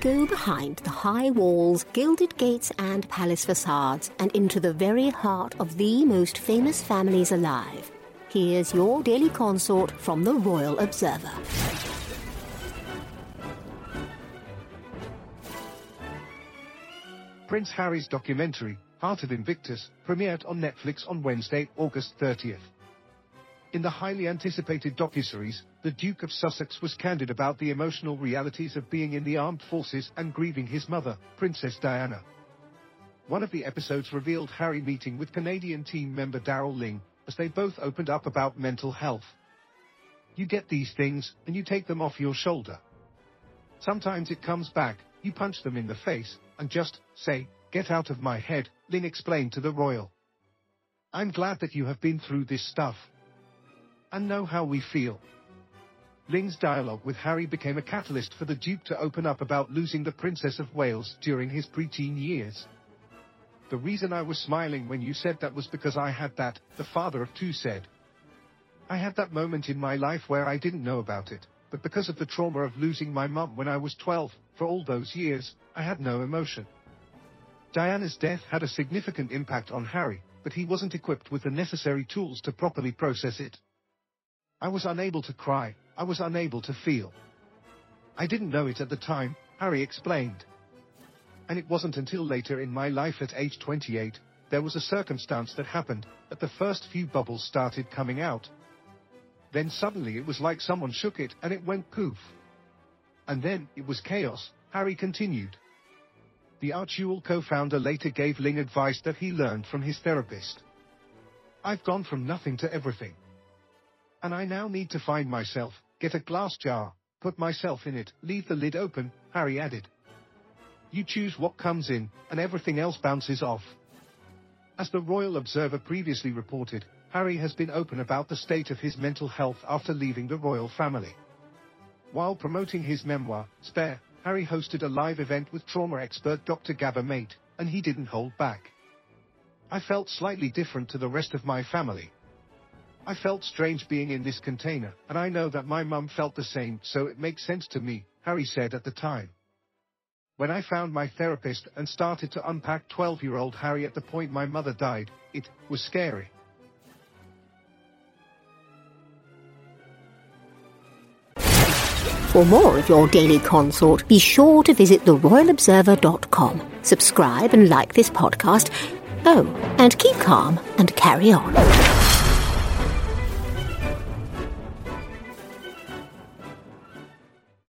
Go behind the high walls, gilded gates, and palace facades, and into the very heart of the most famous families alive. Here's your daily consort from the Royal Observer. Prince Harry's documentary, Heart of Invictus, premiered on Netflix on Wednesday, August 30th. In the highly anticipated docuseries, the Duke of Sussex was candid about the emotional realities of being in the armed forces and grieving his mother, Princess Diana. One of the episodes revealed Harry meeting with Canadian team member Daryl Ling, as they both opened up about mental health. You get these things, and you take them off your shoulder. Sometimes it comes back, you punch them in the face, and just say, get out of my head, Ling explained to the royal. I'm glad that you have been through this stuff and know how we feel. Ling's dialogue with Harry became a catalyst for the Duke to open up about losing the Princess of Wales during his preteen years. The reason I was smiling when you said that was because I had that, the father of two said. I had that moment in my life where I didn't know about it, but because of the trauma of losing my mum when I was 12, for all those years, I had no emotion. Diana's death had a significant impact on Harry, but he wasn't equipped with the necessary tools to properly process it. I was unable to cry, I was unable to feel. I didn't know it at the time, Harry explained. And it wasn't until later in my life at age 28, there was a circumstance that happened, that the first few bubbles started coming out. Then suddenly it was like someone shook it and it went poof. And then, it was chaos, Harry continued. The Archewell co-founder later gave Ling advice that he learned from his therapist. I've gone from nothing to everything. And I now need to find myself, get a glass jar, put myself in it, leave the lid open, Harry added. You choose what comes in, and everything else bounces off. As the Royal Observer previously reported, Harry has been open about the state of his mental health after leaving the royal family. While promoting his memoir, Spare, Harry hosted a live event with trauma expert Dr. Gabor Mate, and he didn't hold back. I felt slightly different to the rest of my family, I felt strange being in this container, and I know that my mum felt the same, so it makes sense to me, Harry said at the time. When I found my therapist and started to unpack 12-year-old Harry at the point my mother died, it was scary. For more of your daily consort, be sure to visit theroyalobserver.com. Subscribe and like this podcast. Oh, and keep calm and carry on.